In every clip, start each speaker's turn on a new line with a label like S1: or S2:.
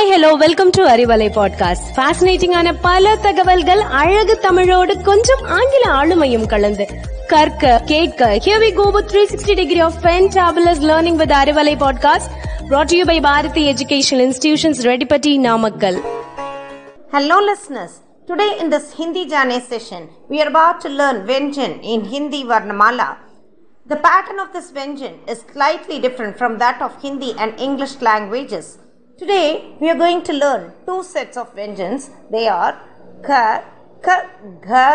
S1: Hi hello welcome to Arivalai podcast ஃபேசினேட்டிங்கான பல தகவல்கள் அழகு தமிழோடு கொஞ்சம் ஆங்கில ஆளுமையும் கலந்து கற்க கேட்க here we go with 360 degree of fantabulous learning with Arivalai podcast brought to you by Bharathi educational institutions Reddipatti Namakkal
S2: Hello listeners. Today in this Hindi Jane session, we are about to learn Vyanjan in Hindi Varnamala. The pattern of this Vyanjan is slightly different from that of Hindi and English languages. Today we are going to learn two sets of Venjans. They are ka, ka, ga,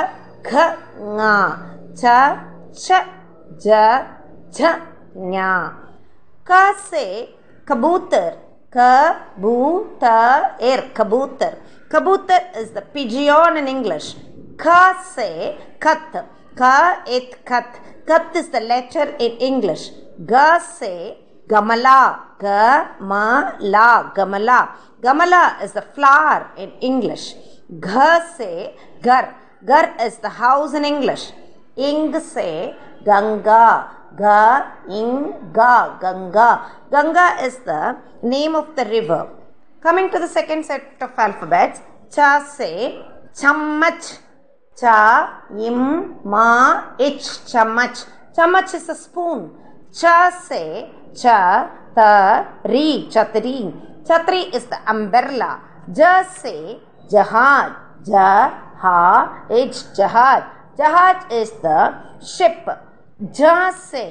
S2: ka, nga, cha, cha, ja, ja, nya. Ka से कबूतर er kabutar kabutar is the pigeon in english ka se kat ka it kat kat is the letter in english ga se gamala gamala gamala gamala is the flower in English. Gha से gar gar is the house in English. Ing से ganga Ga, ing, ga, Ganga. Ganga is the name of the river. Coming to the second set of alphabets, cha se chammach. Cha, im, ma, ich, chammach. Chammach is a spoon. ch se ch ta ri chatri chatri is the umbrella j se jahaj j ha is jahaj jahaj is the ship j se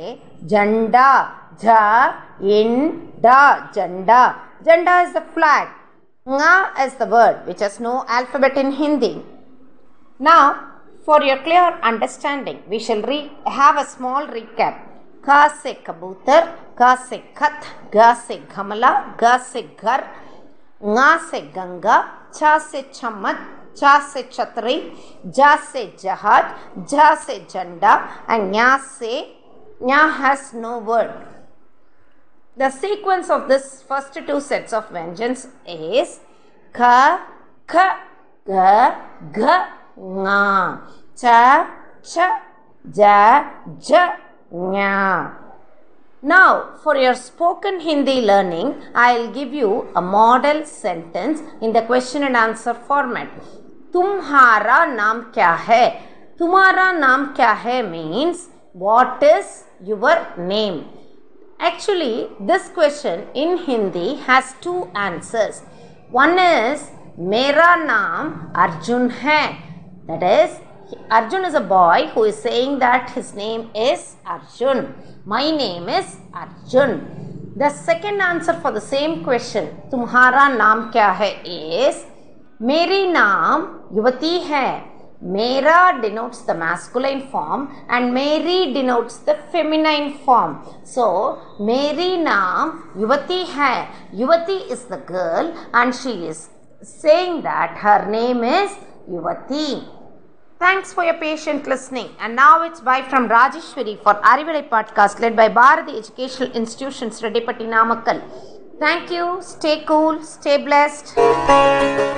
S2: janda j in da janda janda is the flag nga is the word which has no alphabet in hindi now for your clear understanding we shall re- have a small recap का से कबूतर ग से खत ग से घमला ग से घर गा से गंगा छा से चम्मच छा से छतरी जा से जहाज़ जा से झंडा एंड nya से nya has no word. The sequence of this first two sets of व्यंजन्स is ख ख, ग, घ, ङ, च छ ज झ nya now, for your spoken Hindi learning, I'll give you a model sentence in the question and answer format. तुम्हारा नाम क्या है तुम्हारा नाम क्या है means what is your name actually this question in hindi has two answers one is मेरा नाम अर्जुन है that is Arjun is a boy who is saying that his name is Arjun. My name is Arjun. The second answer for the same question, Tumhara naam kya hai is Meri naam Yuvati hai. Mera denotes the masculine form and Meri denotes the feminine form. So, Meri naam Yuvati hai. Yuvati is the girl and she is saying that her name is Yuvati. Thanks for your patient listening. And now it's bye from Rajeshwari for Arivalai podcast led by Bharati Educational Institutions, Redipati Namakkal. Thank you. Stay cool. Stay blessed.